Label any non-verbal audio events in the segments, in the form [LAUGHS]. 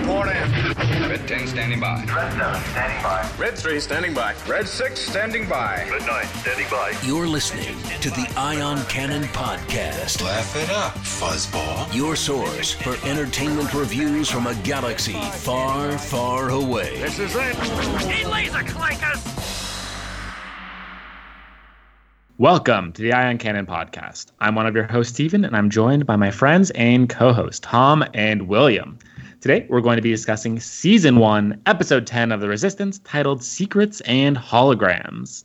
report in. Red 10 standing by. Red 7 standing by. Red 3 standing by. Red 6 standing by. Red 9 standing by. You're listening to the Ion Cannon Podcast, Laugh it up, fuzzball. your source for entertainment reviews from a galaxy far, far away. This is it. He laser clankers! Welcome to the Ion Cannon podcast. I'm one of your hosts, Stephen, and I'm joined by my friends and co hosts, Tom and William. Today, we're going to be discussing Season 1, Episode 10 of The Resistance, titled Secrets and Holograms.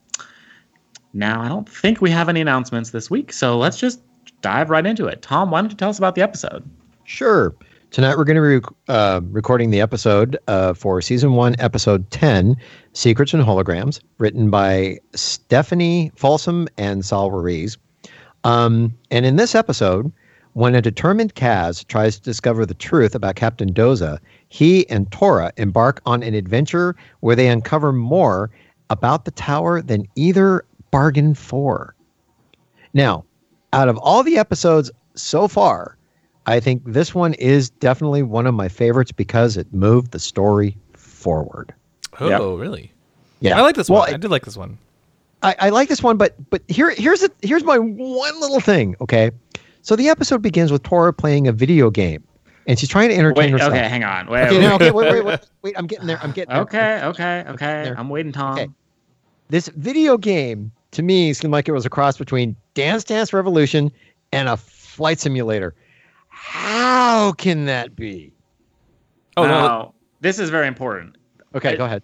Now, I don't think we have any announcements this week, so let's just dive right into it. Tom, why don't you tell us about the episode? Sure. Tonight we're going to be uh, recording the episode uh, for season one, episode 10, Secrets and Holograms, written by Stephanie Folsom and Sal Ruiz. Um, and in this episode, when a determined Kaz tries to discover the truth about Captain Doza, he and Torra embark on an adventure where they uncover more about the tower than either bargained for. Now, out of all the episodes so far, I think this one is definitely one of my favorites because it moved the story forward. Oh, really? Yeah, I like this well, one. I did like this one. I, I like this one, but but here here's a, here's my one little thing. Okay, so the episode begins with Torra playing a video game, and she's trying to entertain Wait, herself. okay, hang on. Wait, Okay, wait, no, okay, wait, wait, wait, wait. I'm getting there. I'm getting there. okay, okay, okay. There. I'm waiting, Tom. Okay. This video game to me seemed like it was a cross between Dance Dance Revolution and a flight simulator. How can that be? Oh, no. Now, this is very important. Okay, I- go ahead.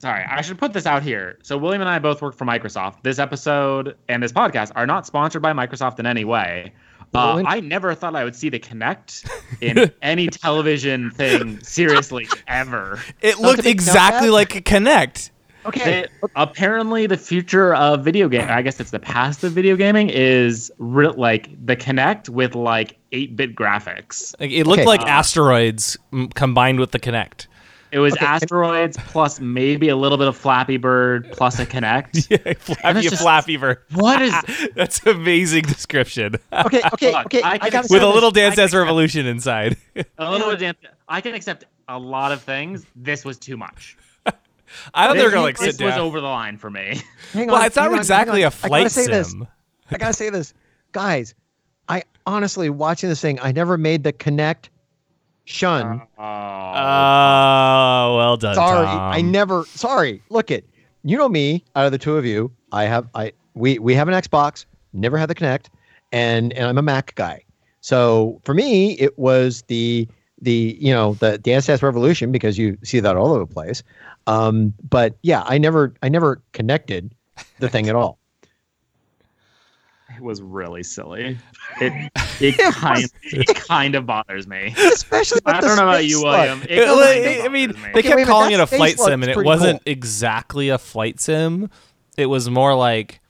Sorry, I should put this out here. So William and I both work for Microsoft. This episode and this podcast are not sponsored by Microsoft in any way. Uh, I never thought I would see the Kinect [LAUGHS] in any television thing seriously ever. It Don't looked exactly like a Kinect. Okay. It- apparently, the future of video game, I guess it's the past of video gaming, is re- like the Kinect with like 8 bit graphics. Like, it looked Okay. like Uh, asteroids m- combined with the Kinect. It was Okay, and- asteroids plus maybe a little bit of Flappy Bird plus a Kinect. [LAUGHS] Yeah, Flappy, just- Flappy Bird. What is [LAUGHS] That's amazing description. Okay, [LAUGHS] okay, Look, okay. I I, can gotta accept say with a little Dance I Dance can- Revolution inside. a little bit of dance. I can accept a lot of things. This was too much. I thought they were gonna like sit down. this was over the line for me. Hang on, well, it's not hang on, exactly hang a on. I gotta flight say this. sim. I gotta say this, guys. I honestly watching this thing. I never made the connect. Shun. Oh, Oh, well done. sorry, Tom. I never. Sorry. Look it. You know me. Out of the two of you, I have. I we we have an Xbox. Never had the Kinect, and and I'm a Mac guy. So for me, it was the the you know the Dance Dance Revolution because you see that all over the place. Um, but yeah, I never I never connected the thing at all. It was really silly. [LAUGHS] It it kind it kind of bothers me. Especially with I don't know about you, slug. William. It It- kinda I mean, me. they Okay, kept wait calling it a flight sim, and it wasn't cool. exactly a flight sim. It was more like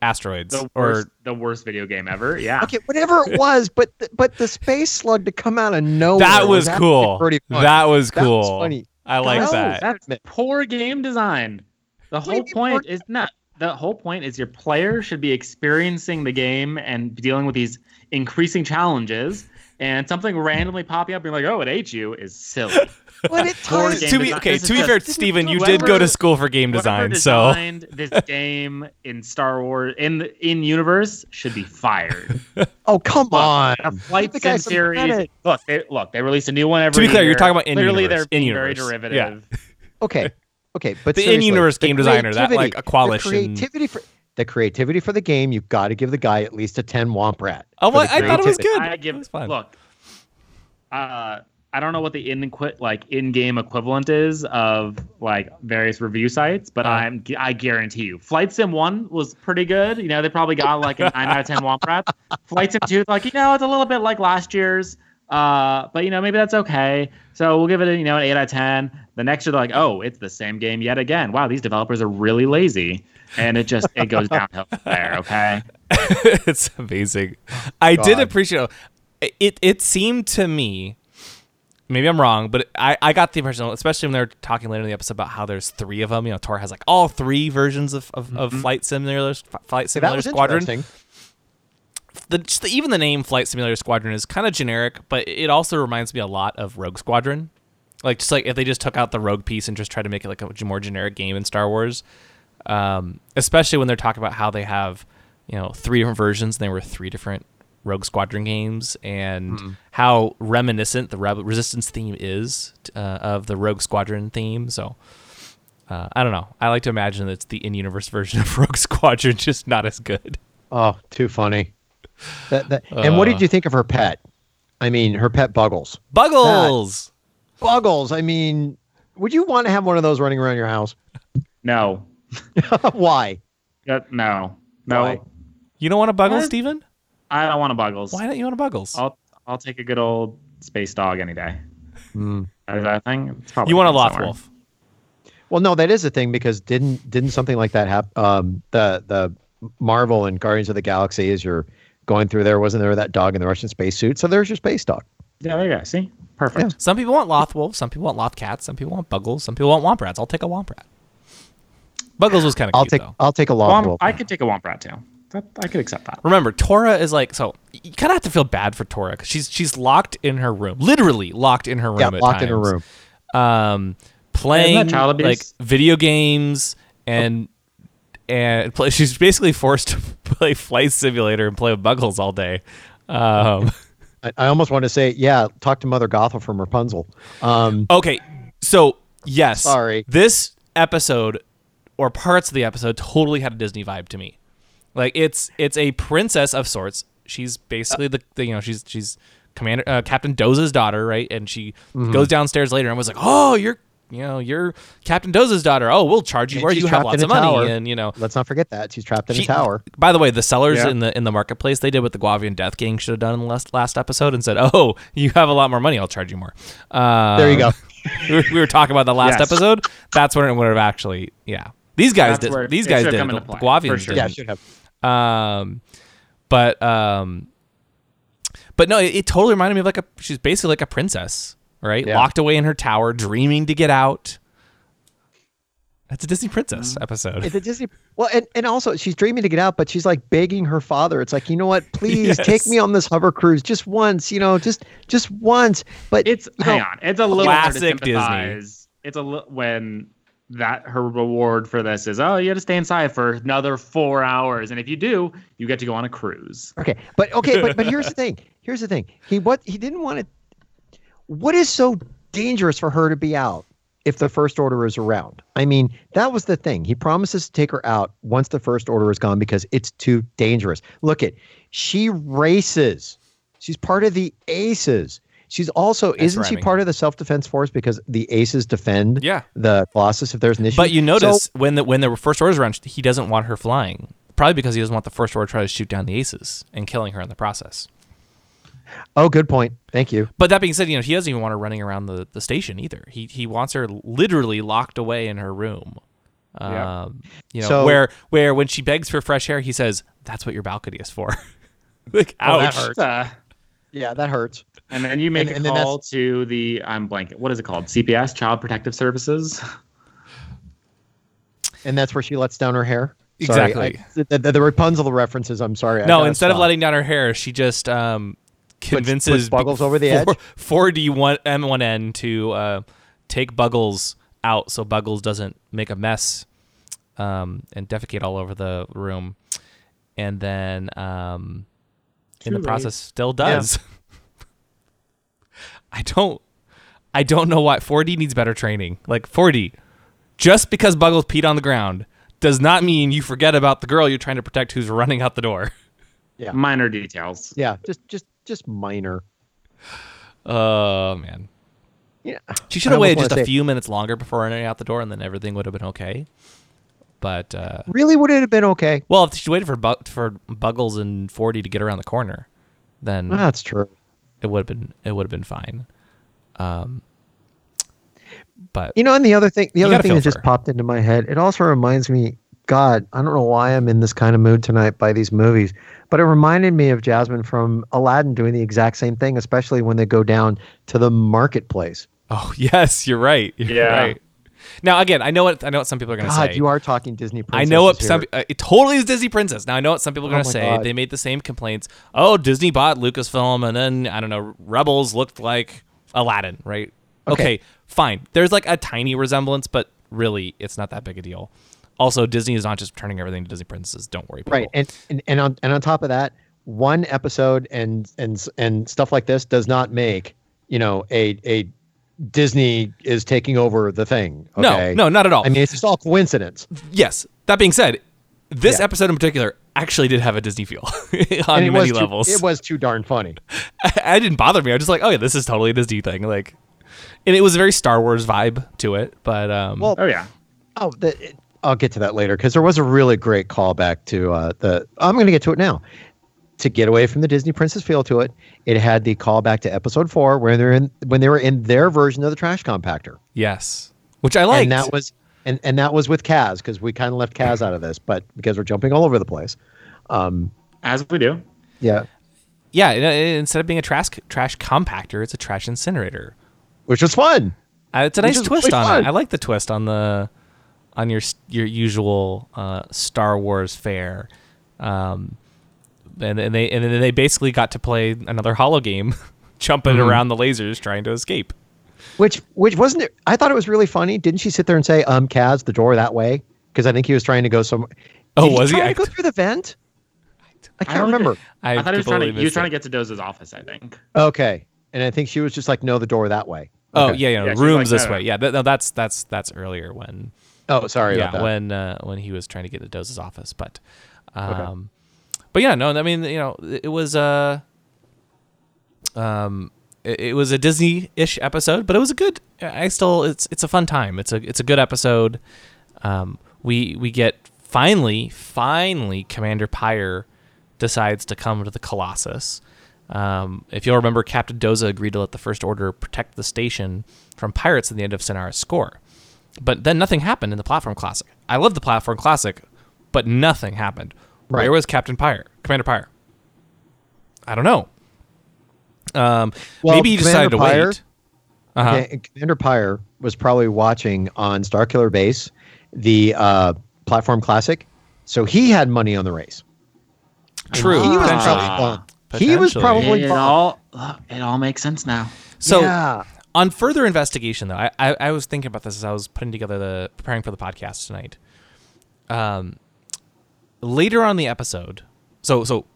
asteroids the or the worst video game ever. Yeah. Okay, whatever it was, but th- but the space slug to come out of nowhere that was actually cool. Pretty funny. That was That was cool. funny. I like No, that. That's poor game design. The whole mean point is not. The whole point is your player should be experiencing the game and dealing with these increasing challenges. And something randomly popping up, you're like, "Oh, it ate you," is silly. [LAUGHS] But it Poor ties to be design- okay, to be just- fair, this Steven, you whoever- did go to school for game design, so this game in Star Wars in in universe should be fired. [LAUGHS] Oh come on! A flight sim series. Look, they, look, they release a new one every. To be clear, you're talking about in Clearly, universe, they're being in very universe. derivative. [LAUGHS] Okay, okay, but The in-universe the game designer, that, like, a coalition- The creativity for the creativity for the game, you've got to give the guy at least a ten womp rat. Oh, for well, I thought it was good. I give It was fun. look. Uh, I don't know what the in like in-game equivalent is of like various review sites, but Uh. I'm I guarantee you, Flight Sim One was pretty good. You know, they probably got like a nine out of ten [LAUGHS] Womp Rat. Flight Sim Two, like you know, it's a little bit like last year's. Uh, but you know, maybe that's okay. So we'll give it, a, you know, an eight out of ten. The next year, they're like, oh, it's the same game yet again. Wow, these developers are really lazy, and it just it goes downhill from there. Okay. [LAUGHS] it's amazing. I did appreciate it. It seemed to me, maybe I'm wrong, but I, I got the impression, especially when they were talking later in the episode about how there's three of them. You know, Tor has like all three versions of, of, of mm-hmm. Flight Simulator, Flight See, that Simulator was Squadron. interesting. The, the, even the name Flight Simulator Squadron is kind of generic, but it also reminds me a lot of Rogue Squadron. Like just like if they just took out the rogue piece and just tried to make it like a more generic game in Star Wars. Um, especially when they're talking about how they have, you know, three different versions. And they were three different Rogue Squadron games, and Hmm. how reminiscent the Rebel Resistance theme is uh, of the Rogue Squadron theme. So. Uh, I don't know. I like to imagine that it's the in-universe version of [LAUGHS] Rogue Squadron, just not as good. Oh, too funny. That, that, and what Uh. did you think of her pet? I mean, her pet Buggles. Buggles. Buggles. I mean, would you want to have one of those running around your house? No. [LAUGHS] Why? Uh, no. No. Why? You don't want a Buggles, What? Steven? I don't want a Buggles. Why don't you want a Buggles? I'll I'll take a good old space dog any day. Hmm. Is that a thing? It's probably you want a thing somewhere. Lothwolf. Well, no, that is a thing because didn't didn't something like that happen? Um, the the Marvel and Guardians of the Galaxy as you're going through there, wasn't there that dog in the Russian spacesuit? So there's your space dog. Yeah, there you go. See? Perfect. Some people want Lothwolf. Some people want Lothcats. Some people want Buggles. Some people want Womp I'll take a Womp Rat. Buggles was kind of I'll cute take though. I'll take a Well, long I'm- wolf. I could take a Womp Rat too. That, I could accept that. Remember, Torra is like so. You kind of have to feel bad for Torra because she's she's locked in her room, literally locked in her room. yeah, at locked in her room. um, playing child abuse? like video games and and play, [LAUGHS] she's basically forced to [LAUGHS] play Flight Simulator and play with Buggles all day. Um, [LAUGHS] I, I almost want to say, yeah, talk to Mother Gothel from Rapunzel. Um, okay, so yes, Sorry. this episode or parts of the episode totally had a Disney vibe to me. Like it's it's a princess of sorts. She's basically the, the you know she's she's commander uh, Captain Doza's daughter, right? And she Mm-hmm. goes downstairs later and was like, "Oh, you're you know you're Captain Doza's daughter. Oh, we'll charge you And more. You have lots of money." tower. And you know, let's not forget that she's trapped in she- a tower. By the way, the sellers Yeah. in the in the marketplace they did what the Guavian Death Gang should have done in the last last episode and said, "Oh, you have a lot more money. I'll charge you more." Um, There you go. [LAUGHS] we were, we were talking about the last Yes. episode. That's when it would have actually, yeah. These guys That's did. These guys did. come The into Guavians sure. did. Yeah, should have. Um, but um, but no, it, it totally reminded me of like a. She's basically like a princess, right? Yeah. Locked away in her tower, dreaming to get out. That's a Disney princess Mm-hmm. episode. It's a Disney. Well, and, and also she's dreaming to get out, but she's like begging her father. It's like, you know what? Please [LAUGHS] Yes. take me on this hover cruise just once. You know, just just once. But It's you hang know, on. It's a little hard to Classic Disney. It's a li- when that her reward for this is oh you got to stay inside for another four hours and if you do you get to go on a cruise. Okay, but okay, but but here's the thing. Here's the thing. He what he didn't want to. What is so dangerous for her to be out if the first order is around? I mean, that was the thing. He promises to take her out once the first order is gone because it's too dangerous. Look at she races. She's part of the Aces. She's also isn't she part of the self defense force because the Aces defend Yeah. the Colossus if there's an issue. But you So- notice when the when the first order's around, he doesn't want her flying. Probably because he doesn't want the first order to try to shoot down the aces and killing her in the process. Oh, good point. Thank you. But that being said, you know, he doesn't even want her running around the, the station either. He he wants her literally locked away in her room. Yeah. Um, you know, So- where where when she begs for fresh air, he says, "That's what your balcony is for." [LAUGHS] like, Oh, that ouch. hurts. Uh, Yeah, that hurts. and then you make And- a and call to the I'm blanket. What is it called? CPS, Child Protective Services. [LAUGHS] And that's where she lets down her hair. Sorry, Exactly. I- the, the, the Rapunzel references. I'm sorry. I no, gotta instead of letting down her hair, she just um, convinces puts Buggles over the edge? [LAUGHS] Four D one M one N to uh, take Buggles out so Buggles doesn't make a mess um, and defecate all over the room, and then um, in the Too process still does. [LAUGHS] I don't. I don't know why 4D needs better training. Like 4D, just because Buggles peed on the ground does not mean you forget about the girl you're trying to protect who's running out the door. Yeah. Minor details. Yeah, just just just minor. Oh man, Yeah. she should have waited just a few minutes longer before running out the door, and then everything would have been okay. But uh, Really, would it have been okay? well, if she waited for Bu- for Buggles and 4D to get around the corner, then That's true. it would have been it would have been fine. Um, but You know, and the other thing, the other thing that just popped into my head, it also reminds me. God, I don't know why I'm in this kind of mood tonight by these movies, but it reminded me of Jasmine from Aladdin doing the exact same thing, especially when they go down to the marketplace. oh [LAUGHS] yes, you're right. You're Yeah. right. Now again, I know what I know what some people are going to God, say. you are talking Disney princess. I know what here. some uh, it totally is Disney Princess. Now I know what some people are Oh going to my say. God. They made the same complaints. Oh, Disney bought Lucasfilm, and then I don't know, Rebels looked like Aladdin, right? Okay. fine. There's like a tiny resemblance, but really, it's not that big a deal. Also, Disney is not just turning everything to Disney princesses. Don't worry, people. Right, and, and and on and on top of that, one episode and and and stuff like this does not make you know a a Disney is taking over the thing. Okay? No, no, not at all. I mean, it's just all coincidence. yes. That being said, this Yeah. episode in particular actually did have a Disney feel [LAUGHS] on it many was levels. Too, it was too darn funny. [LAUGHS] I, didn't bother me. I was just like, oh yeah, this is totally a Disney thing. Like, and it was a very Star Wars vibe to it. But um, Well, Oh yeah. Oh, the, it- I'll get to that later because there was a really great callback to uh, the. I'm going to get to it now. To get away from the Disney princess feel to it, it had the callback to episode four where they're in when they were in their version of the trash compactor, yes, which I liked. and that was and and that was with Kaz because we kind of left Kaz out of this, but because we're jumping all over the place. As we do. Yeah, yeah. it- it- instead of being a trash trash compactor, it's a trash incinerator. which was fun. Uh, it's a Which nice twist on fun. it. I like the twist on the on your your usual uh, Star Wars fare. Um, and, and they and then they basically got to play another holo game, [LAUGHS] jumping Mm-hmm. around the lasers trying to escape. Which which wasn't it? I thought it was really funny. Didn't she sit there and say, "Um, Kaz, the door that way"? Because I think he was trying to go some. Oh, Did was he? trying I- to go through the vent? I can't don't remember. it- I, thought he was trying to. completely He was trying to get to Doza's office. I think. Okay. And I think she was just like, no, the door that way. Oh yeah, yeah, Yeah, rooms like, this no, no. way. Yeah, th- no, that's that's that's earlier when Oh, sorry yeah about that. when uh, when he was trying to get to Doza's office, but um, but yeah, no, I mean you know it, was uh um it, it was a Disney-ish episode, but it was a good. I still it's it's a fun time. It's a it's a good episode. Um, we we get finally finally Commander Pyre decides to come to the Colossus. Um, if you'll remember, Captain Doza agreed to let the First Order protect the station from pirates at the end of Synara's score. But then nothing happened in the Platform Classic. I love the Platform Classic, but nothing happened. Right. Where was Captain Pyre? Commander Pyre? I don't know. Um, Well, maybe he decided to Pyre- wait. Uh-huh. Commander Pyre was probably watching on Starkiller Base the uh, Platform Classic. So he had money on the race. True. He was potentially. probably bummed. He was probably It bummed. all it all makes sense now. So yeah. On further investigation, though, I, I I was thinking about this as I was putting together the preparing for the podcast tonight. Um, later on the episode, so so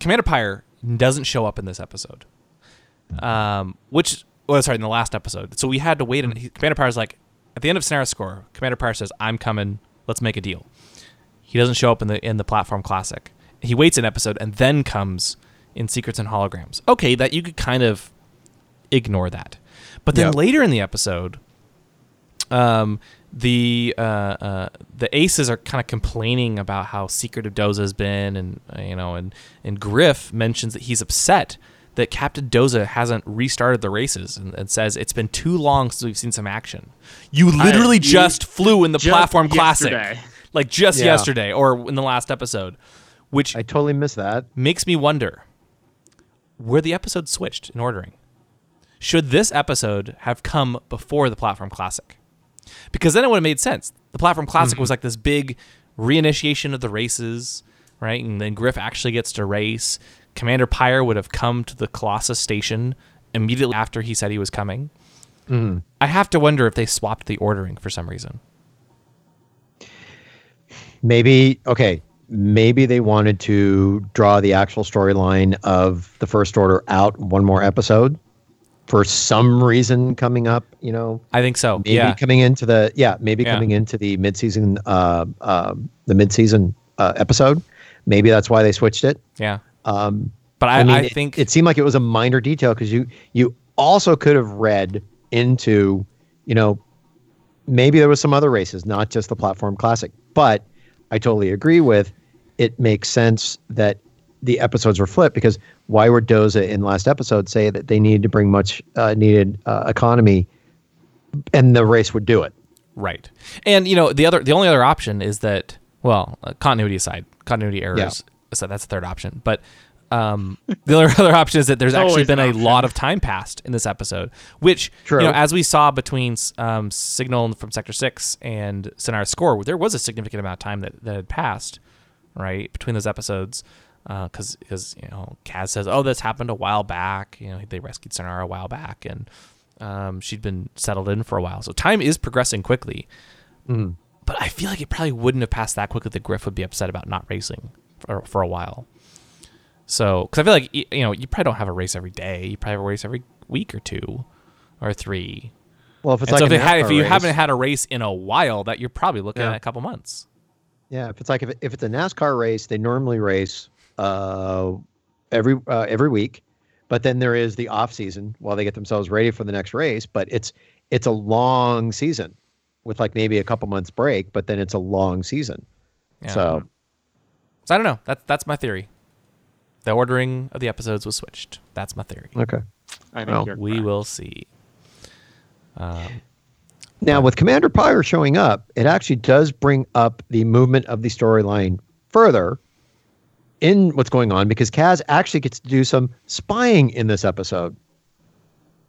Commander Pyre doesn't show up in this episode. Um, which well, sorry, in the last episode. So we had to wait, and he, Commander Pyre's like at the end of Synara's score. Commander Pyre says, "I'm coming. Let's make a deal." He doesn't show up in the in the platform classic. He waits an episode and then comes in Secrets and Holograms. Okay, that you could kind of ignore that. But then Yep. later in the episode, um, the uh, uh, the aces are kind of complaining about how secretive Doza has been, and uh, you know, and and Griff mentions that he's upset that Captain Doza hasn't restarted the races, and, and says it's been too long since we've seen some action. You literally you- just flew in the just platform classic, like just Yeah. yesterday or in the last episode, which I totally missed that. makes me wonder where the episode switched in ordering. Should this episode have come before the Platform Classic? Because then it would have made sense. The Platform Classic was mm-hmm. like this big reinitiation of the races, right? And then Griff actually gets to race. Commander Pyre would have come to the Colossus station immediately after he said he was coming. Mm-hmm. I have to wonder if they swapped the ordering for some reason. Maybe okay. Maybe they wanted to draw the actual storyline of the First Order out one more episode for some reason coming up. You know, I think so. maybe yeah. coming into the yeah, maybe Yeah. coming into the midseason uh, uh, the midseason uh, episode. Maybe that's why they switched it. Yeah. Um, But I, I mean, I it- think it, seemed like it was a minor detail because you you also could have read into, you know, maybe there was some other races, not just the platform classic. But I totally agree with it. Makes sense that the episodes were flipped because why would Doza in last episode say that they needed to bring much uh, needed uh, economy, and the race would do it? Right. And you know, the other the only other option is that well, uh, continuity aside, continuity errors. yeah. So that's the third option. But um, the other [LAUGHS] other option is that there's actually been a lot of time passed in this episode, which True. you know, as we saw between um, Signal from Sector Six and Synara's score, there was a significant amount of time that, that had passed, right, between those episodes. Because because you know Kaz says, oh, this happened a while back. You know, they rescued Synara a while back, and Um, she'd been settled in for a while, so time is progressing quickly. But I feel like it probably wouldn't have passed that quickly that Griff would be upset about not racing for, for a while. So, because I feel like you know you probably don't have a race every day. You probably have a race every week or two, or three. Well, if it's And like so if, had, if you race- haven't had a race in a while, that you're probably looking Yeah. at a couple months. Yeah, if it's like if, if it's a NASCAR race, they normally race uh, every uh, every week, but then there is the off season while they get themselves ready for the next race. But it's it's a long season with like maybe a couple months break, but then it's a long season. Yeah. So So I don't know. That's that's my theory. The ordering of the episodes was switched. That's my theory. okay. I think Well, We will see. Now with Commander Pyre showing up, it actually does bring up the movement of the storyline further in what's going on because Kaz actually gets to do some spying in this episode.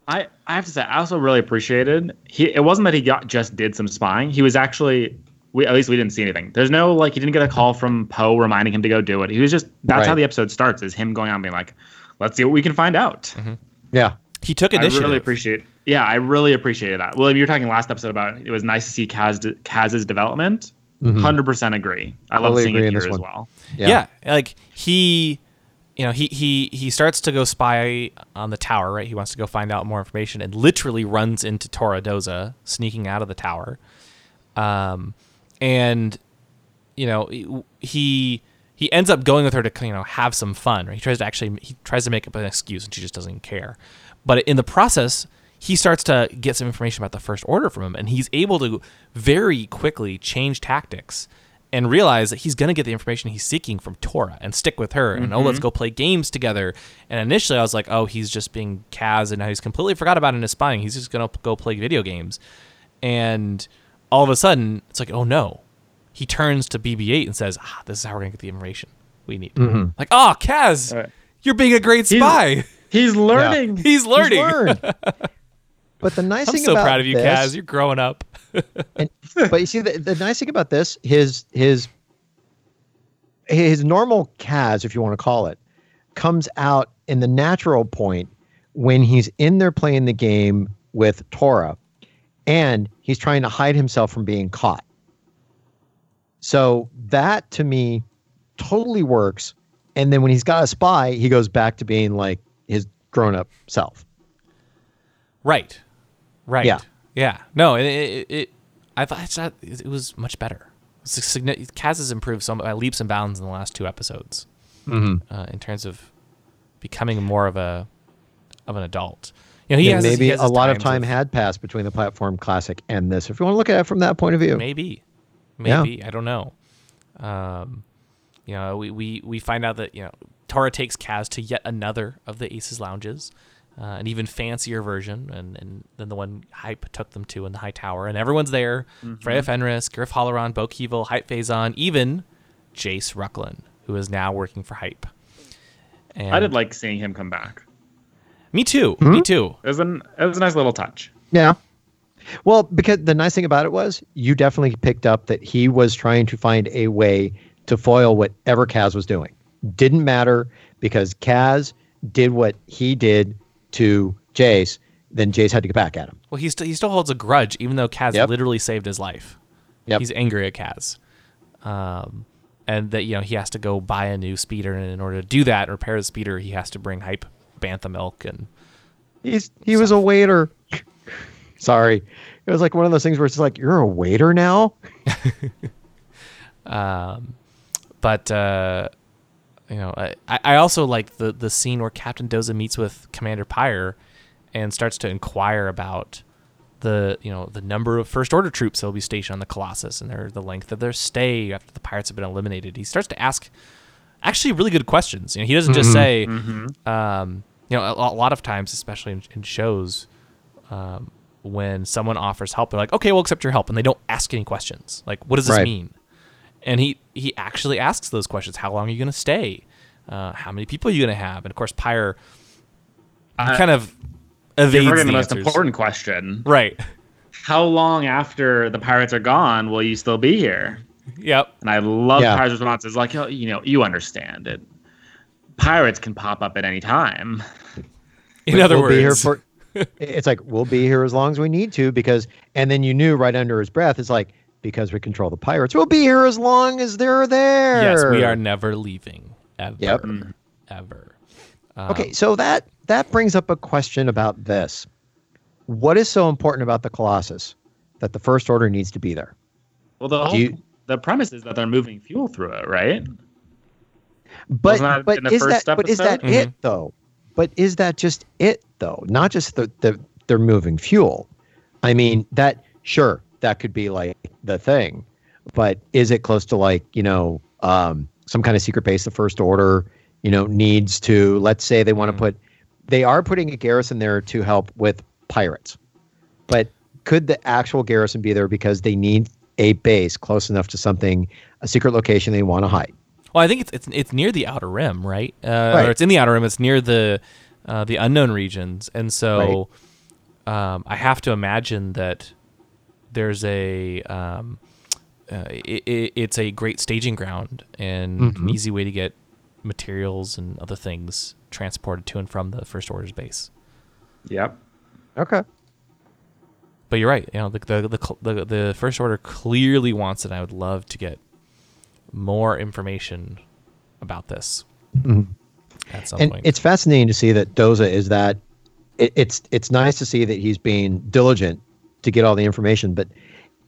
I, I have to say, I also really appreciated he. It wasn't that he got just did some spying. He was actually we at least we didn't see anything. There's no like he didn't get a call from Poe reminding him to go do it. He was just that's how the episode starts is him going on being like, let's see what we can find out. Mm-hmm. Yeah. He took it. I really appreciate. Yeah, I really appreciated that. Well, you were talking last episode about it was nice to see Kaz Kaz's development. 100 percent agree. I love seeing agree it here this as one. well. yeah. like he you know he he he starts to go spy on the tower right he wants to go find out more information and literally runs into torra doza sneaking out of the tower um and you know he he ends up going with her to you know have some fun right he tries to actually he tries to make up an excuse and she just doesn't care but in the process he starts to get some information about the first order from him and he's able to very quickly change tactics and realize that he's going to get the information he's seeking from Torra and stick with her and oh let's mm-hmm. go play games together. And initially I was like oh he's just being Kaz and now he's completely forgot about it in his spying. He's just going to go play video games. And all of a sudden it's like oh no. He turns to BB-8 and says ah this is how we're going to get the information we need. Mm-hmm. Like oh Kaz Right. you're being a great spy. He's [LAUGHS] learning. he's learning. learned. [LAUGHS] but the nice I'm thing so about proud of you this, Kaz you're growing up [LAUGHS] and, but you see, the, the nice thing about this, his his his normal Kaz, if you want to call it, comes out in the natural point when he's in there playing the game with Torra, and he's trying to hide himself from being caught. So that to me totally works. And then when he's got a spy, he goes back to being like his grown up self. Right. Right. Yeah. Yeah. No, it, it, it I thought it was much better. Kaz has improved so by leaps and bounds in the last two episodes uh, in terms of becoming more of a of an adult. You know, he has he maybe has a lot of time had passed between the platform classic and this. If you want to look at it from that point of view, Maybe, Yeah. maybe I don't know. Um, you know, we, we we find out that you know Torra takes Kaz to yet another of the Aces lounges, uh, an even fancier version, and and than the one Hype took them to in the High Tower, and everyone's there: Freya Fenris, Griff Halloran, Bo Keevil, Hype Fazon, even Jace Rucklin, who is now working for Hype. And I did like seeing him come back. me too, Hmm? me too. It was an it was a nice little touch. Yeah. Well, because the nice thing about it was you definitely picked up that he was trying to find a way to foil whatever Kaz was doing. Didn't matter because Kaz did what he did to Jace, then Jace had to get back at him. Well, he still he still holds a grudge, even though Kaz Yep. literally saved his life. Yep. He's angry at Kaz, um, and that you know he has to go buy a new speeder, and in order to do that, repair the speeder, he has to bring hype bantha milk and He's he was a waiter. [LAUGHS] Sorry. It was like one of those things where it's like, you're a waiter now? [LAUGHS] Um, but uh, you know I, I also like the the scene where Captain Doza meets with Commander Pyre and starts to inquire about the you know the number of first order troops that will be stationed on the Colossus and their the length of their stay after the pirates have been eliminated. He starts to ask actually really good questions. You know, he doesn't just say um, you know a, a lot of times, especially in, in shows. Um, when someone offers help, they're like, "Okay, we'll accept your help," and they don't ask any questions. Like, what does this Right. mean? And he he actually asks those questions how long are you going to stay uh, how many people are you going to have and of course pyre he Uh, kind of You're evades the the most important question. right How long after the pirates are gone will you still be here? yep And I love Yeah. Pirates' response. It's like, "Oh, you know, you understand it. Pirates can pop up at any time. in other we'll be here words for [LAUGHS] it's like we'll be here as long as we need to because, and then you knew right under his breath, it's like because we control the pirates, we'll be here as long as they're there. Yes, we are never leaving ever. Yep. Mm. Ever. Okay, um, so that that brings up a question about this. What is so important about the Colossus that the First Order needs to be there? Well, the whole, you- the premise is that they're moving fuel through it, right? But Wasn't that but in the is that but is that episode? it mm-hmm. though? But is that just it though? Not just the, the they're moving fuel. I mean that sure that could be like the thing, but is it close to like you know um, some kind of secret base? The First Order you know needs to let's say they want to put they are putting a garrison there to help with pirates, but could the actual garrison be there because they need a base close enough to something a secret location they want to hide? Well, I think it's it's it's near the outer rim, right? Uh, Right. Or it's in the outer rim. It's near the uh, the unknown regions, and so um, I have to imagine that there's a um, uh, i i it's a great staging ground and Mm-hmm. an easy way to get materials and other things transported to and from the first order's base. Yep. Okay. But you're right. You know, the the the, the, the first order clearly wants it. I would love to get more information about this at some and point. it's fascinating to see that Doza is that it, it's it's nice to see that he's being diligent to get all the information, but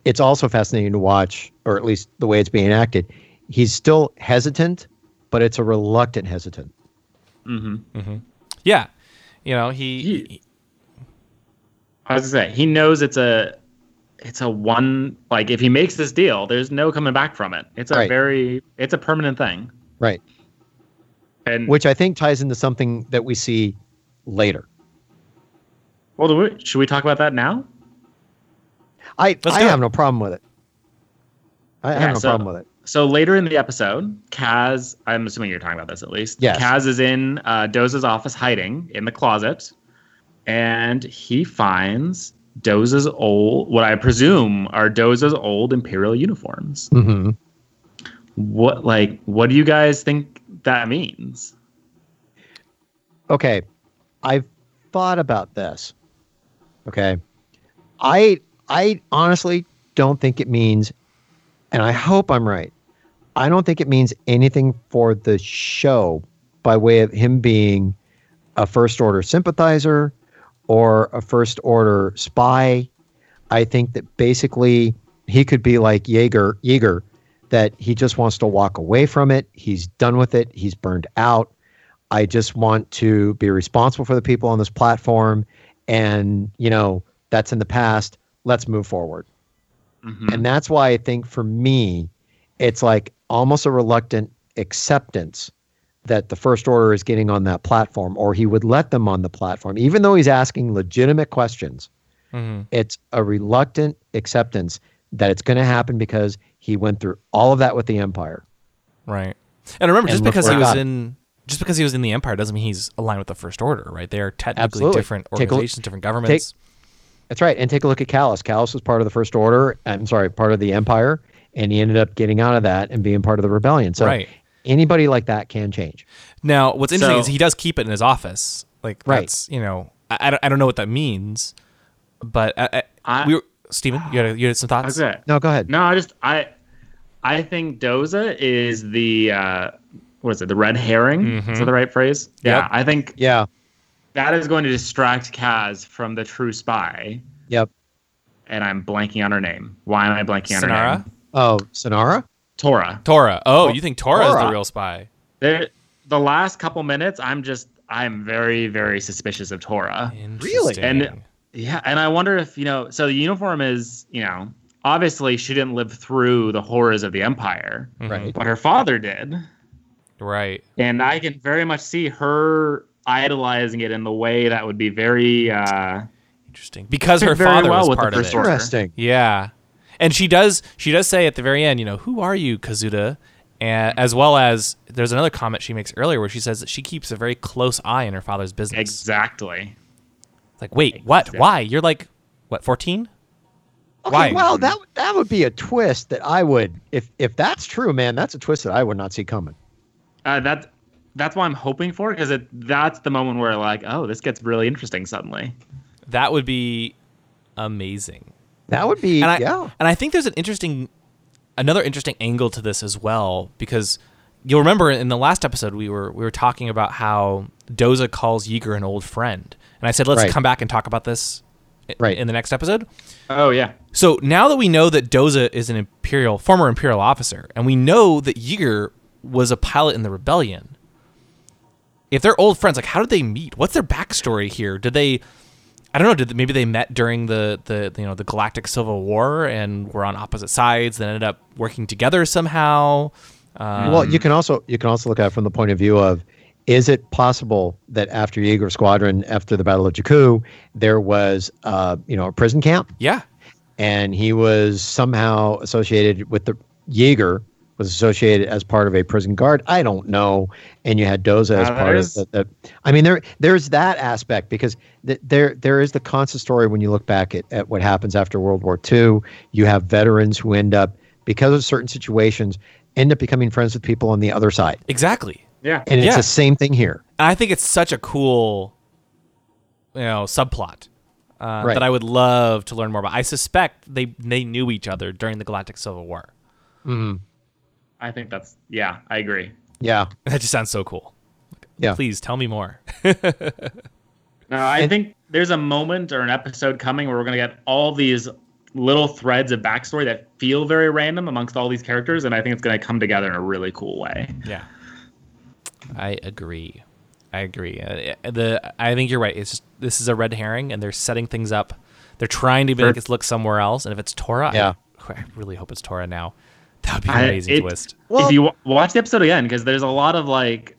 it's also fascinating to watch, or at least the way it's being acted. He's still hesitant, but it's a reluctant hesitant. Mm-hmm. Mm-hmm. yeah, you know he. Ye- he- I was gonna say he knows it's a it's a one like if he makes this deal, there's no coming back from it. It's a Right. very it's a permanent thing. Right. And Which I think ties into something that we see later. well, do we, should we talk about that now? I, Let's I have it. no problem with it. I, I Yeah, have no so- problem with it. So later in the episode, Kaz, I'm assuming you're talking about this at least. Yes. Kaz is in uh, Doza's office hiding in the closet, and he finds Doza's old, what I presume are Doza's old Imperial uniforms. hmm What, like, what do you guys think that means? okay i've thought about this okay i i honestly don't think it means and i hope i'm right i don't think it means anything for the show by way of him being a first order sympathizer or a first order spy i think that basically he could be like jaeger jaeger that he just wants to walk away from it he's done with it he's burned out I just want to be responsible for the people on this platform. And, you know, that's in the past. Let's move forward. Mhm. And that's why I think for me, it's like almost a reluctant acceptance that the First Order is getting on that platform, or he would let them on the platform, even though he's asking legitimate questions. Mhm. It's a reluctant acceptance that it's going to happen because he went through all of that with the Empire. Right. And remember, just And look because he was in just because he was in the Empire doesn't mean he's aligned with the First Order, right? They are technically Absolutely. different Take a organizations, different governments. That's right. And take a look at Kallus. Kallus was part of the First Order. I'm sorry, part of the Empire, and he ended up getting out of that and being part of the rebellion. So Right. anybody like that can change. now, what's interesting So- is he does keep it in his office. Like Right. that's you know, I, I, don't, I don't know what that means, but I, I, I- we were, Steven, you had you had some thoughts. Okay. No, go ahead. No, I just I I think Doza is the uh what is it, the red herring? Is that mm-hmm. the right phrase? Yeah. Yep. I think Yeah. That is going to distract Kaz from the true spy. Yep. And I'm blanking on her name. Why am I blanking on her Synara, name? Oh, Synara? Torra. Torra. Oh, oh, you think Torra, is the real spy? There, the last couple minutes, I'm just I'm very very suspicious of Torra. Really? And yeah, and I wonder if you know. So the uniform is you know obviously she didn't live through the horrors of the Empire, mm-hmm. Right. but her father did. right. and I can very much see her idolizing it in the way that would be very uh Interesting. Because her father well was part of First it. Interesting. Yeah, and she does. She does say at the very end, you know, who are you, Kazuda? And as well as there's another comment she makes earlier where she says that she keeps a very close eye on her father's business. exactly like, wait, what? Exactly. Why? You're like, what? 14? Okay, Why? well, that that would be a twist that I would, if if that's true, man, that's a twist that I would not see coming. uh that that's what I'm hoping for because it that's the moment where like oh this gets really interesting suddenly That would be amazing. That would be And I yeah. and I think there's an interesting another interesting angle to this as well because you'll remember in the last episode we were we were talking about how Doza calls Yeager an old friend. And I said let's Right. come back and talk about this Right. in the next episode. Oh yeah. So now that we know that Doza is an imperial former imperial officer, and we know that Yeager was a pilot in the rebellion, if they're old friends, like how did they meet? What's their backstory here? Did they? I don't know. Did maybe they met during the the you know the Galactic Civil War and were on opposite sides, then ended up working together somehow? Um, well, you can also you can also look at it from the point of view of is it possible that after Yeager Squadron, after the Battle of Jakku, there was uh, you know a prison camp, yeah, and he was somehow associated with the Yeager was associated as part of a prison guard. I don't know, and you had Doza as Uh, part of the, the. I mean, there there's that aspect because th- there there is the constant story when you look back at, at what happens after World War II. You have veterans who end up because of certain situations end up becoming friends with people on the other side. exactly. Yeah. And it's Yeah. the same thing here. And I think it's such a cool, you know, subplot uh, Right. that I would love to learn more about. I suspect they they knew each other during the Galactic Civil War. I think that's yeah. I agree. Yeah. That just sounds so cool. Yeah. Please tell me more. [LAUGHS] No, I think there's a moment or an episode coming where we're gonna get all these little threads of backstory that feel very random amongst all these characters, and I think it's gonna come together in a really cool way. yeah, I agree. I agree. Uh, the I think you're right. It's just this is a red herring, and they're setting things up. They're trying to make us look somewhere else, and if it's Torra, Yeah. I, I really hope it's Torra now. That would be an I- amazing it- twist. if you w- watch the episode again, because there's a lot of like,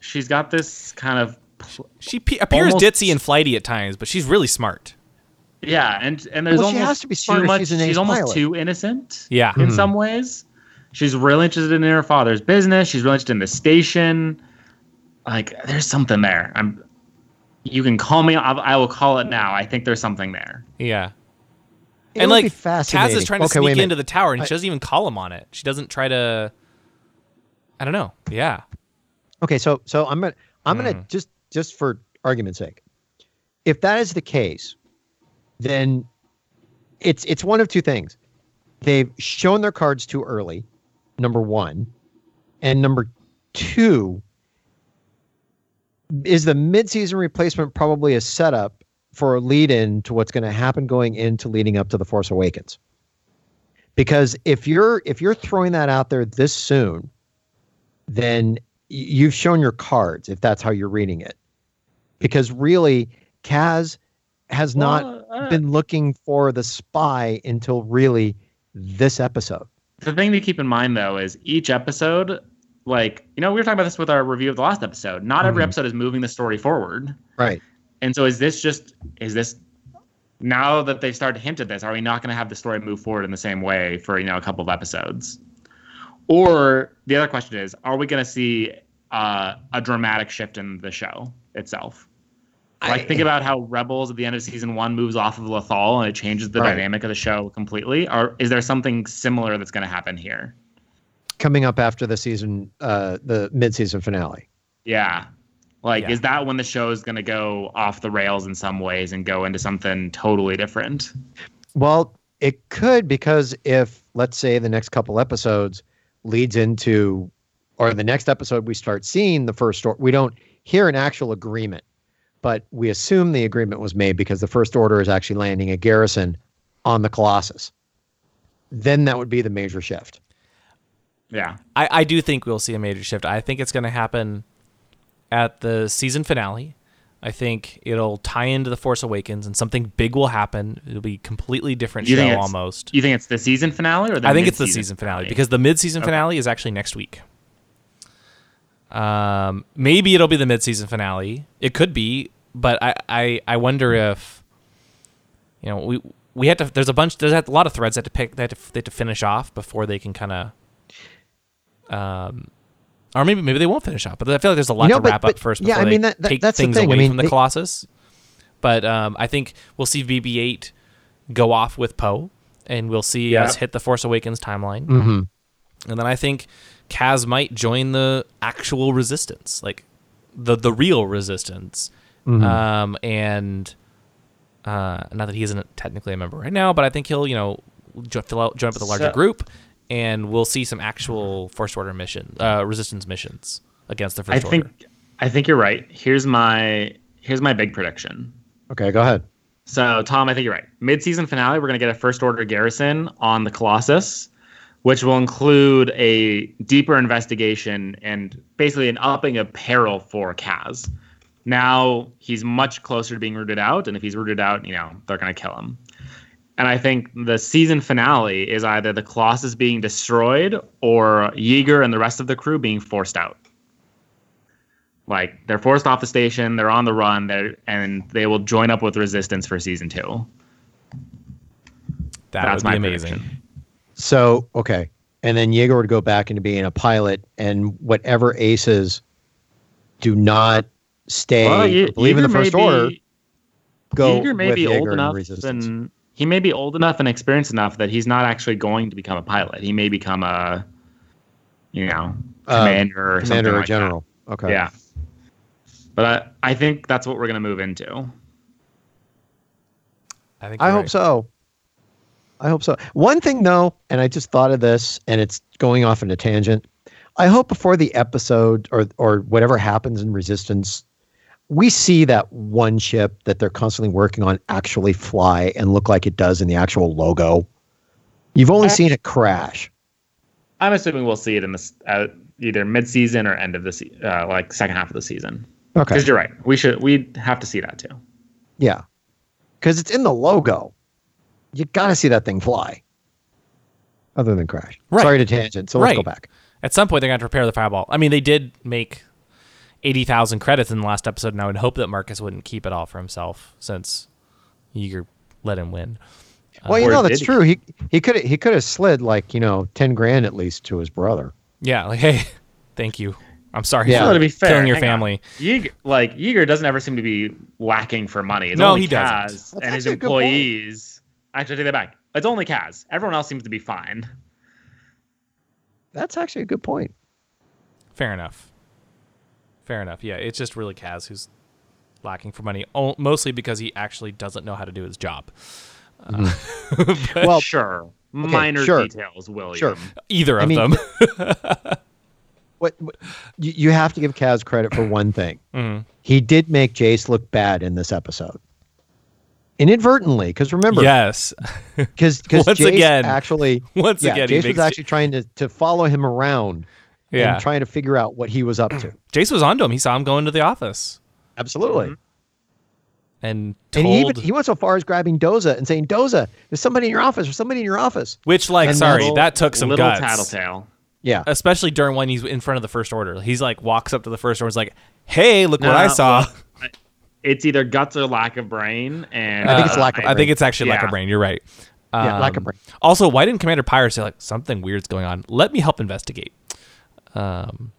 she's got this kind of She pe- appears almost- ditzy and flighty at times, but she's really smart. yeah, and and there's Well, she almost has to be smart too much. she's an ace almost pilot. too innocent. Yeah. in mm-hmm. some ways. She's really interested in her father's business. She's really interested in the station. Like, there's something there. I'm. You can call me. I, I will call it now. I think there's something there. Yeah. It and like be fascinating. Kaz is trying to Okay, sneak into the tower, and I- she doesn't even call him on it. She doesn't try to. I don't know. Yeah. Okay, so so I'm gonna I'm Hmm. gonna just just for argument's sake, if that is the case, then it's it's one of two things. They've shown their cards too early, number one, and number two is the midseason replacement probably a setup for a lead in to what's going to happen going into leading up to the Force Awakens. Because if you're if you're throwing that out there this soon, then you've shown your cards if that's how you're reading it. Because really, Kaz has not Well, uh, been looking for the spy until really this episode. The thing to keep in mind, though, is each episode, like you know, we were talking about this with our review of the last episode. Not every Mhm. episode is moving the story forward. Right. And so, is this just is this now that they've started to hint at this? Are we not going to have the story move forward in the same way for you know a couple of episodes? Or the other question is, are we going to see uh, a dramatic shift in the show itself? Like think about how Rebels at the end of season one moves off of Lothal and it changes the Right. dynamic of the show completely. Or is there something similar that's going to happen here? Coming up after the season, uh, the mid-season finale. Yeah. Like, Yeah. is that when the show is going to go off the rails in some ways and go into something totally different? Well, it could because if let's say the next couple episodes leads into, or the next episode we start seeing the first order, we don't hear an actual agreement, but we assume the agreement was made because the first order is actually landing a garrison on the Colossus. Then that would be the major shift. Yeah. I, I do think we'll see a major shift. I think it's going to happen at the season finale. I think it'll tie into the Force Awakens, and something big will happen. It'll be a completely different You show almost. You think it's the season finale or the I think it's the season finale because the mid-season finale is actually next week. Um, maybe it'll be the mid-season finale. It could be, but I, I, I wonder if you know we we had to. There's a bunch. There's a lot of threads that to pick that to, they have to finish off before they can kind of. Um, or maybe maybe they won't finish off, but I feel like there's a lot know, to but- wrap but- up first yeah, I mean, that- that- take that's the things thing. I away mean, from the they- Colossus. But um, I think we'll see BB-8 go off with Poe, and we'll see Yeah. us hit the Force Awakens timeline. Mm-hmm. And then I think Kaz might join the actual resistance, like the the real resistance. Mm-hmm. Um, and Uh, not that he isn't technically a member right now, but I think he'll you know jo- fill out, join up with a larger So- group, and we'll see some actual First Order mission, uh, resistance missions against the I First Order. think I think you're right. Here's my here's my big prediction. Okay, go ahead. So, Tom, I think you're right. Mid-season finale, we're going to get a first order garrison on the Colossus, which will include a deeper investigation and basically an upping of peril for Kaz. Now he's much closer to being rooted out, and if he's rooted out, you know they're going to kill him. And I think the season finale is either the Colossus being destroyed or Yeager and the rest of the crew being forced out. Like they're forced off the station, they're on the run, they're, and they will join up with Resistance for season two. that That's would be my amazing. prediction. So, okay. And then Yeager would go back into being a pilot, and whatever aces do not stay, Well, Ye- believe in the Yeager may first order, be- go Yeager may with be Yeager old and enough resistance. and he may be old enough and experienced enough that he's not actually going to become a pilot. He may become a, you know, Uh, commander or something commander or like that. general. Okay. Yeah. But I, I think that's what we're going to move into. I think I you're hope so. I hope so. One thing though, and I just thought of this, and it's going off in a tangent. I hope before the episode or or whatever happens in Resistance, we see that one ship that they're constantly working on actually fly and look like it does in the actual logo. You've only seen it crash. I'm assuming we'll see it in this uh, either mid-season or end of the se- uh, like second half of the season. Okay. Because you're right, we should we have to see that too. Yeah. Because it's in the logo. You got to see that thing fly. Other than crash. Right. Sorry to tangent. So let's Right. go back. At some point, they're going to prepare the fireball. I mean, they did make 80,000 credits in the last episode, and I would hope that Marcus wouldn't keep it all for himself since Yeager let him win. Uh, well, you know that's he? true. He he could he could have slid like you know ten grand at least to his brother. Yeah, like, hey, thank you. I'm sorry Yeah. for to be fair, killing your family. Yeager, like Yeager doesn't ever seem to be lacking for money. It's No, only he doesn't. That's and his actually a good point. employees. Actually, I take that back. It's only Kaz. Everyone else seems to be fine. That's actually a good point. Fair enough. Fair enough. Yeah, it's just really Kaz who's lacking for money, mostly because he actually doesn't know how to do his job. [LAUGHS] Well, sure, minor sure. details, William. Sure. Either of I mean- them. what, what you, you have to give Kaz credit for one thing. [CLEARS THROAT] Mhm. He did make Jace look bad in this episode. Inadvertently, because remember, yes. because [LAUGHS] Once Jace again. actually, Once yeah, again, he Jace was makes actually trying to to follow him around yeah. and trying to figure out what he was up to. [CLEARS THROAT] Jace was onto him. He saw him go into the office Absolutely. and And told, he even he went so far as grabbing Doza and saying, "Doza, there's somebody in your office. There's somebody in your office." which, like, and sorry, Little- that took some little guts. tattletale. Yeah, Especially during when he's in front of the first order. He's like walks up to the first order. He's like, "Hey, look what No, I saw." well, it's either guts or lack of brain, and I think it's uh, lack of I think it's actually lack of brain. You're right. Yeah, lack of Um, brain. Also, why didn't Commander Pyre say like something weird's going on? Let me help investigate. Um,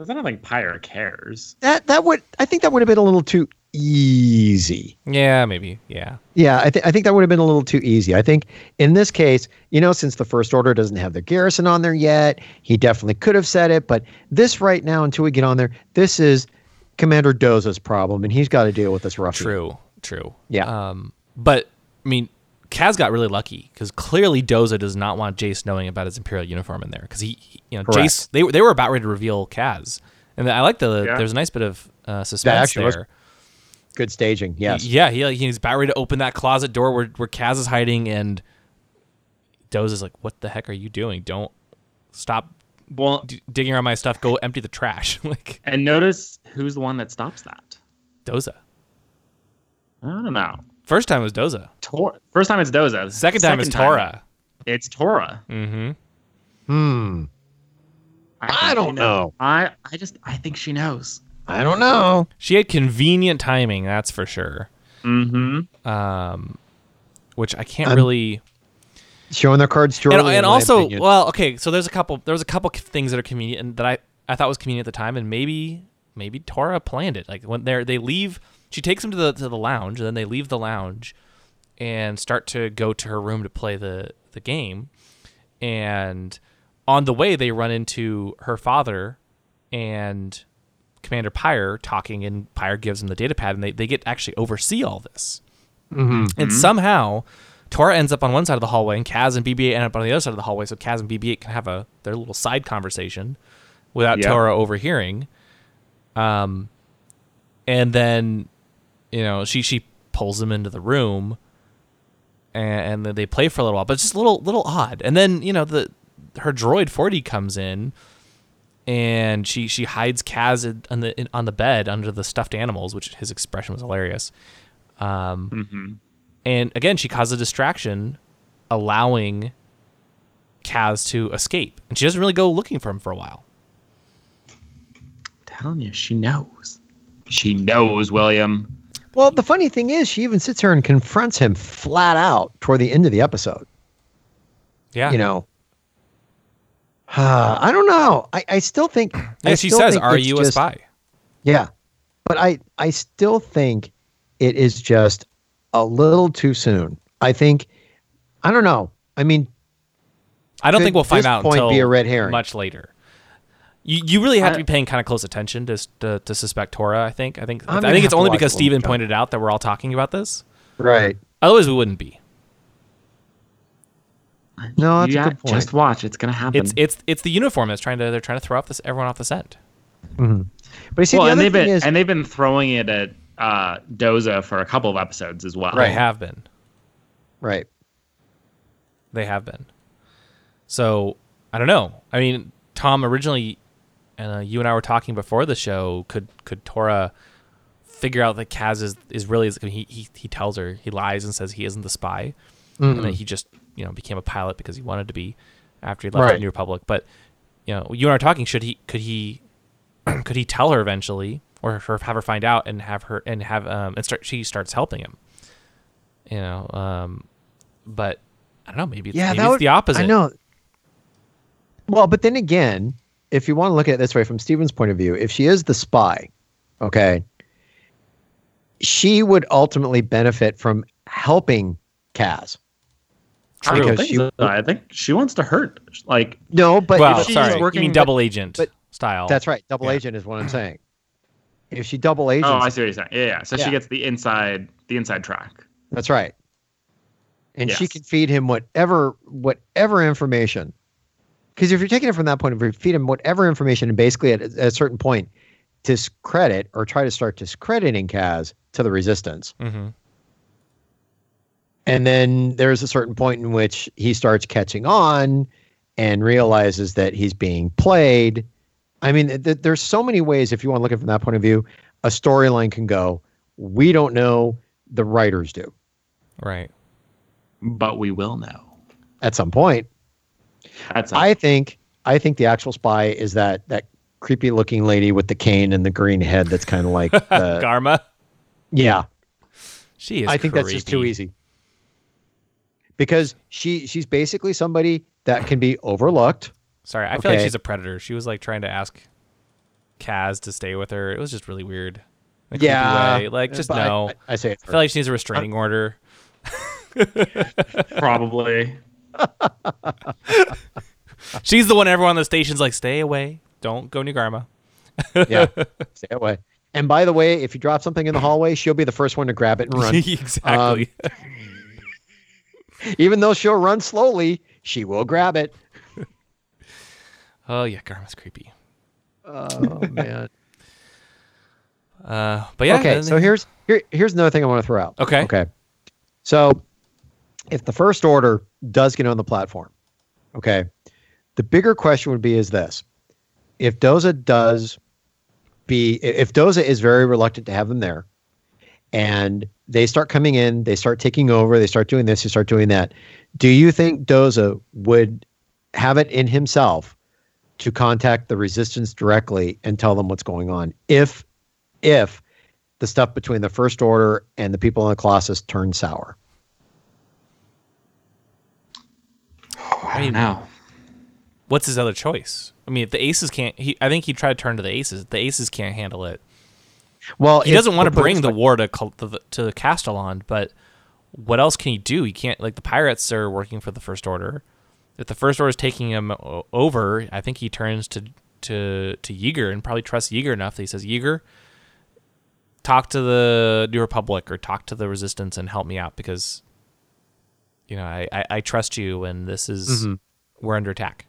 I don't think Pyre cares. that that would I think that would have been a little too easy. yeah, maybe. Yeah. Yeah, I, th- I think that would have been a little too easy. I think in this case, you know, since the First Order doesn't have their garrison on there yet, he definitely could have said it. But this right now, until we get on there, this is Commander Doza's problem, and he's got to deal with this rough. True. True. Yeah. Um, but I mean, Kaz got really lucky because clearly Doza does not want Jace knowing about his Imperial uniform in there because he, he- you know, Correct. Jace they they were about ready to reveal Kaz, and I like the Yeah. there's a nice bit of uh, suspense actually was- there. Good staging, yes. Yeah, he he's about ready to open that closet door where where Kaz is hiding, and Doza's like, "What the heck are you doing? Don't stop Well, d- digging around my stuff. Go empty the trash." [LAUGHS] like and notice who's the one that stops that. Doza. I don't know. First time was Doza. Tor- First time it's Doza. Second time is Torra. It's Torra. Mm-hmm. Hmm. think I don't knows. know. I I just I think she knows. I don't know. She had convenient timing, that's for sure. Mm-hmm. Um, which I can't I'm- really. Showing their cards too And, early. and also, well, okay, so there's a couple. There was a couple things that are convenient and that I I thought was convenient at the time, and maybe maybe Torra planned it. Like when they are they leave, she takes them to the to the lounge, and then they leave the lounge and start to go to her room to play the the game. And on the way, they run into her father and Commander Pyre talking, and Pyre gives them the data pad, and they, they get to actually oversee all this. And somehow, Torra ends up on one side of the hallway, and Kaz and BB-8 end up on the other side of the hallway. So Kaz and BB-8 can have a their little side conversation without Yeah. Torra overhearing. Um, and then, you know, she she pulls him into the room, and, and then they play for a little while, but it's just a little little odd. And then you know the her droid forty comes in, and she she hides Kaz in, on the in, on the bed under the stuffed animals, which his expression was hilarious. Um, and again, she caused a distraction, allowing Kaz to escape, and she doesn't really go looking for him for a while. telling you, she knows. She knows, William. Well, the funny thing is, she even sits here and confronts him flat out toward the end of the episode. Yeah, You know, uh, [SIGHS] I don't know. I, I still think. I And she says, "Are you a spy?" Yeah, but I I still think it is just a little too soon. I think I don't know. I mean, I don't think we'll find out point until be a red herring? much later. You, you really have I- to be paying kind of close attention to, to to suspect Torra. I think. I think. I'm I gonna think it's only because it when Steven pointed out that we're all talking about this. right? Otherwise, we wouldn't be. No, that's you a good point. Just watch. It's gonna happen. It's it's it's the uniform that's trying to they're trying to throw off this everyone off the scent. but you see, well, the and they've been is, and they've been throwing it at uh, Doza for a couple of episodes as well. They have been. right? They have been. So I don't know. I mean, Tom originally, uh, you and I were talking before the show. Could could Torra figure out that Kaz is, is really he, he he tells her he lies and says he isn't the spy, and that he just you know became a pilot because he wanted to be after he left Right. the New Republic. But you know, you and I are talking. Should he could he [CLEARS THROAT] could he tell her eventually, or have her find out and have her and have um and start she starts helping him. You know, um, but I don't know. Maybe yeah, maybe it's would, the opposite. I know. Well, but then again, if you want to look at it this way from Steven's point of view, if she is the spy, okay, she would ultimately benefit from helping Kaz. I don't Because think she- so. I think she wants to hurt. Like No, but Well, if she's sorry, working- you mean double agent but- style? That's right. Double Yeah. agent is what I'm saying. If she double agents, oh, I see what you're saying. Yeah, yeah. So Yeah. she gets the inside, the inside track. that's right. And she can feed him whatever whatever information. Because if you're taking it from that point of view, feed him whatever information, and basically at, at a certain point, discredit or try to start discrediting Kaz to the resistance. hmm And then there's a certain point in which he starts catching on and realizes that he's being played. I mean, th- there's so many ways, if you want to look at it from that point of view, a storyline can go. We don't know, the writers do Right. But we will know. at some point. That's a, I think I think the actual spy is that that creepy looking lady with the cane and the green head that's kind of like [LAUGHS] uh, Garma. yeah. She is. I think that's just too easy. Because she she's basically somebody that can be overlooked. Sorry, I feel like she's a predator. She was like trying to ask Kaz to stay with her. It was just really weird. In a creepy Yeah. way. Like just But I- no. I, I say it I feel like she needs a restraining order. [LAUGHS] probably. She's the one everyone on the station's like, stay away. Don't go near Garma. yeah. [LAUGHS] Stay away. And by the way, if you drop something in the hallway, she'll be the first one to grab it and run. [LAUGHS] exactly. [LAUGHS] Even though she'll run slowly, she will grab it. oh yeah, Garma's creepy. Oh man. Uh, but yeah. okay, so here's here here's another thing I want to throw out. Okay. Okay. So if the first order does get on the platform, okay, the bigger question would be is this. If Doza does be if Doza is very reluctant to have them there and they start coming in, they start taking over, they start doing this, they start doing that. Do you think Doza would have it in himself to contact the resistance directly and tell them what's going on if if the stuff between the first order and the people in the colossus turns sour I don't know. what's his other choice? I mean, if the aces can't, he, I think he tried to turn to the aces. The aces can't handle it. well He doesn't want to bring the war to to, the, to Castilon, but what else can he do? He can't like the pirates are working for the First Order. If the First Order is taking him over, I think he turns to to to Yeager and probably trusts Yeager enough that he says, "Yeager, talk to the New Republic or talk to the Resistance and help me out because, you know, I I, I trust you, and this is we're under attack.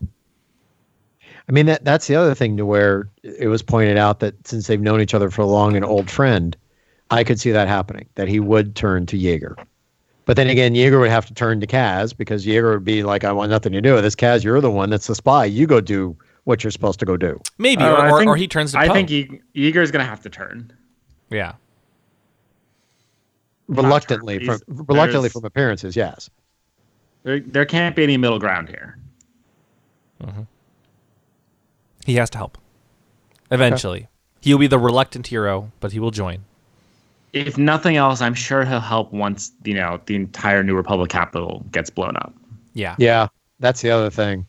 I mean that that's the other thing to where it was pointed out that since they've known each other for long, an old friend, I could see that happening. That he would turn to Yeager. But then again, Yeager would have to turn to Kaz because Yeager would be like, "I want nothing to do with this. Kaz, you're the one that's the spy. You go do what you're supposed to go do." Maybe, Uh, or, or, think- or he turns to I Poe. think Ye- Yeager's gonna have to turn. yeah. Reluctantly, He's- from reluctantly there's- from appearances, yes. There, there can't be any middle ground here. He has to help. Eventually. He'll be the reluctant hero, but he will join. If nothing else, I'm sure he'll help once you know the entire New Republic capital gets blown up. Yeah. Yeah, that's the other thing.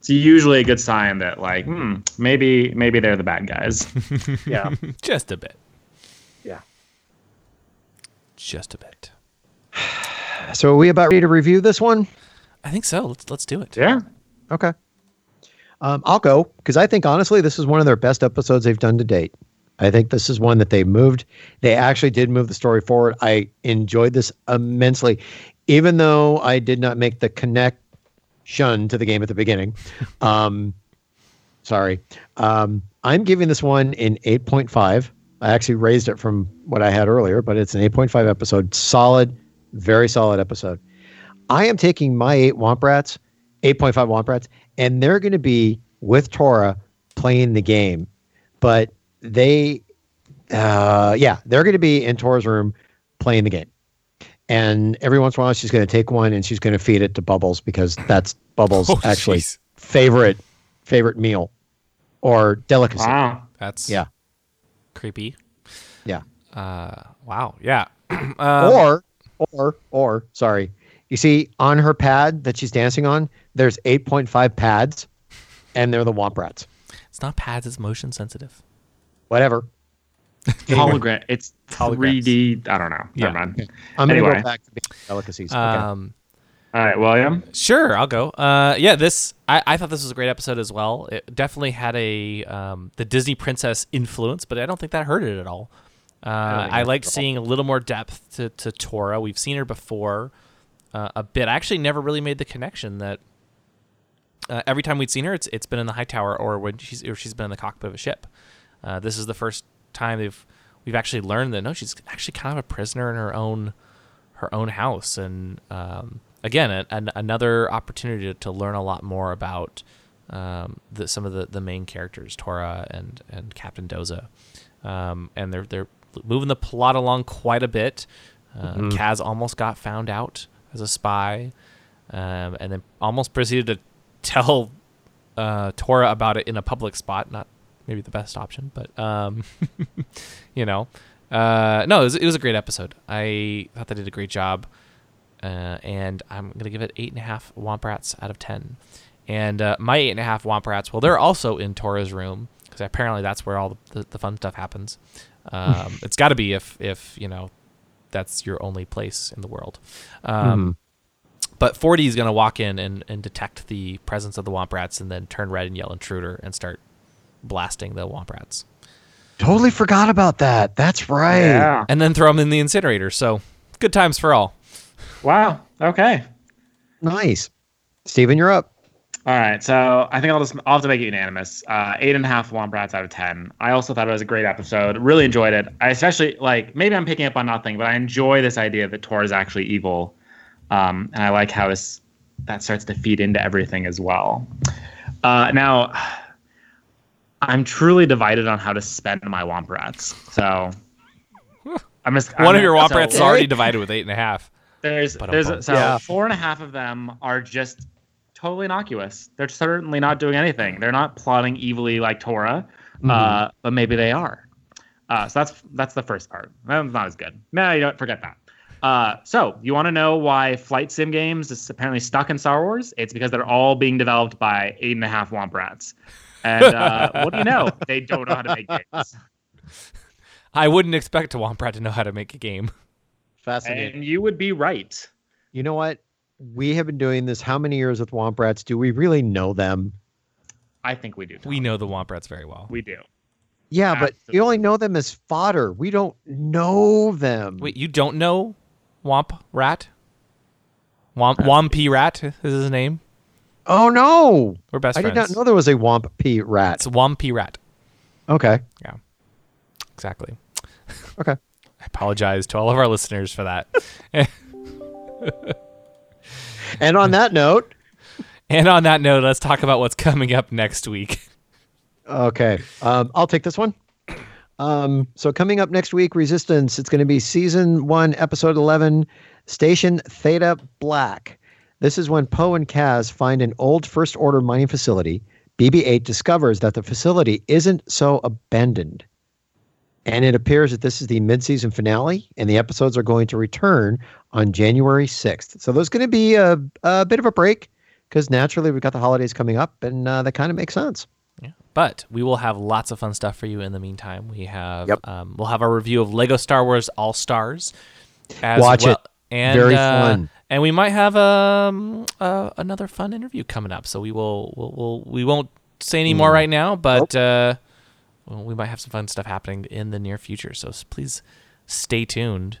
It's usually a good sign that like hmm, maybe maybe they're the bad guys. [LAUGHS] Yeah. Just a bit. Yeah. Just a bit. [SIGHS] [SIGHS] so are we about ready to review this one? I think so. Let's let's do it. yeah. Okay. Um, I'll go because I think honestly this is one of their best episodes they've done to date. I think this is one that they moved. They actually did move the story forward. I enjoyed this immensely, even though I did not make the connection to the game at the beginning. [LAUGHS] Um, sorry. Um, I'm giving this one an 8.5. I actually raised it from what I had earlier, but it's an 8.5 episode. Solid, very solid episode. I am taking my eight Womp Rats, 8.5 Womp Rats, and they're going to be with Torra playing the game. But they, uh, yeah, they're going to be in Torra's room playing the game. And every once in a while, she's going to take one and she's going to feed it to Bubbles because that's Bubbles' [LAUGHS] Oh, actually jeez. favorite favorite meal or delicacy. Wow. That's Yeah, creepy. yeah. Uh wow. Yeah. [CLEARS THROAT] um, or or or sorry you see on her pad that she's dancing on there's 8.5 pads and they're the womp rats it's not pads, it's motion sensitive. whatever [LAUGHS] Hologram. It's Holograms. 3D. I don't know. Yeah. Never mind. i'm gonna Anyway. go back to being delicacies okay. Um All right, William. Sure, I'll go. Uh, yeah, this I, I thought this was a great episode as well. It definitely had a um, the Disney princess influence, but I don't think that hurt it at all. Uh, I like hurt at all. seeing a little more depth to, to Torra. We've seen her before uh, a bit. I actually never really made the connection that uh, every time we'd seen her, it's it's been in the high tower or when she's or she's been in the cockpit of a ship. Uh, this is the first time they've we've actually learned that no, she's actually kind of a prisoner in her own her own house, and um, again, a, an, another opportunity to, to learn a lot more about um, the, some of the, the main characters, Torra and and Captain Doza, um, and they're they're moving the plot along quite a bit. Uh, Kaz almost got found out as a spy, um, and then almost proceeded to tell uh, Torra about it in a public spot. Not maybe the best option, but um, [LAUGHS] you know, uh, no, it was, it was a great episode. I thought they did a great job, uh, and I'm gonna give it eight and a half Womp Rats out of ten. And uh, my eight and a half Womp Rats, well, they're also in Torra's room because apparently that's where all the, the fun stuff happens. Um, [LAUGHS] it's got to be if if you know that's your only place in the world. Um, But 40 is going to walk in and, and detect the presence of the Womp Rats and then turn red and yell intruder and start blasting the Womp Rats. totally forgot about that that's right Yeah. And then throw them in the incinerator. So good times for all. Wow. Okay. nice steven you're up All right, so I think I'll just I'll have to make it unanimous. Uh, eight and a half Womp Rats out of ten. I also thought it was a great episode. Really enjoyed it. I especially like maybe I'm picking up on nothing, but I enjoy this idea that Tor is actually evil, um, and I like how this that starts to feed into everything as well. Uh, now, I'm truly divided on how to spend my Womp Rats. So I'm just One I'm of your gonna- Womp so- Rats is already divided with eight and a half. there's But there's I'm- so Yeah. four and a half of them are just totally innocuous. They're certainly not doing anything. They're not plotting evilly like Torra, uh, but maybe they are. Uh, so that's that's the first part. That's not as good. No, you don't forget that. Uh, so you want to know why flight sim games is apparently stuck in Star Wars? It's because they're all being developed by eight and a half Womp Rats. And uh, what do you know? [LAUGHS] They don't know how to make games. I wouldn't expect a Womp Rat to know how to make a game. fascinating And you would be right. you know what we have been doing this how many years with womp rats do we really know them I think we do. Tom. We know the Womp Rats very well. We do. Yeah, but we only know them as fodder. We don't know them. Wait, you don't know Womp Rat? Womp Wompy Rat is his name. Oh no! We're best friends. I friends. did not know there was a Womp P rat. It's Wompy Rat. Okay. Yeah, exactly. Okay. [LAUGHS] I apologize to all of our listeners for that. [LAUGHS] And on that note, and on that note, let's talk about what's coming up next week. okay, um, I'll take this one. Um, so coming up next week, Resistance. It's going to be season one, episode eleven, Station Theta Black. This is when Poe and Kaz find an old First Order mining facility. BB-8 discovers that the facility isn't so abandoned. And it appears that this is the mid-season finale, and the episodes are going to return on January 6th. So there's going to be a, a bit of a break because naturally we've got the holidays coming up, and uh, that kind of makes sense. Yeah. But we will have lots of fun stuff for you in the meantime. We have Yep. um, we'll have our review of Lego Star Wars All Stars. As Watch well. it. And, Very uh, fun. And we might have um uh, another fun interview coming up. So we will we'll, we'll we won't say any more right now, but uh, well, we might have some fun stuff happening in the near future. So please stay tuned.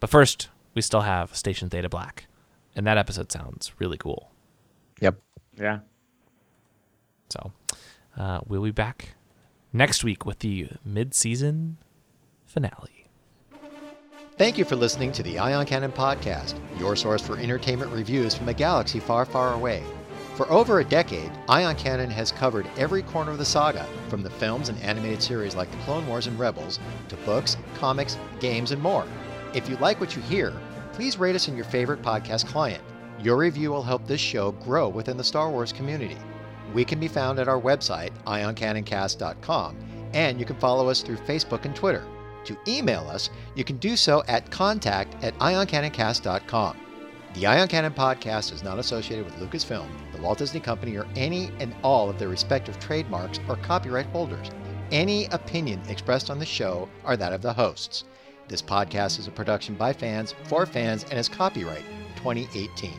But first, we still have Station Theta Black, and that episode sounds really cool. Yep. Yeah. So uh, we'll be back next week with the mid-season finale. Thank you for listening to the Ion Cannon Podcast, your source for entertainment reviews from a galaxy far, far away. For over a decade, Ion Cannon has covered every corner of the saga, from the films and animated series like The Clone Wars and Rebels, to books, comics, games, and more. If you like what you hear, please rate us in your favorite podcast client. Your review will help this show grow within the Star Wars community. We can be found at our website, ioncanoncast.com, and you can follow us through Facebook and Twitter. To email us, you can do so at contact at ioncanoncast.com. The Ion Cannon podcast is not associated with Lucasfilm, the Walt Disney Company, or any and all of their respective trademarks or copyright holders. Any opinion expressed on the show are that of the hosts. This podcast is a production by fans for fans and is copyright 2018.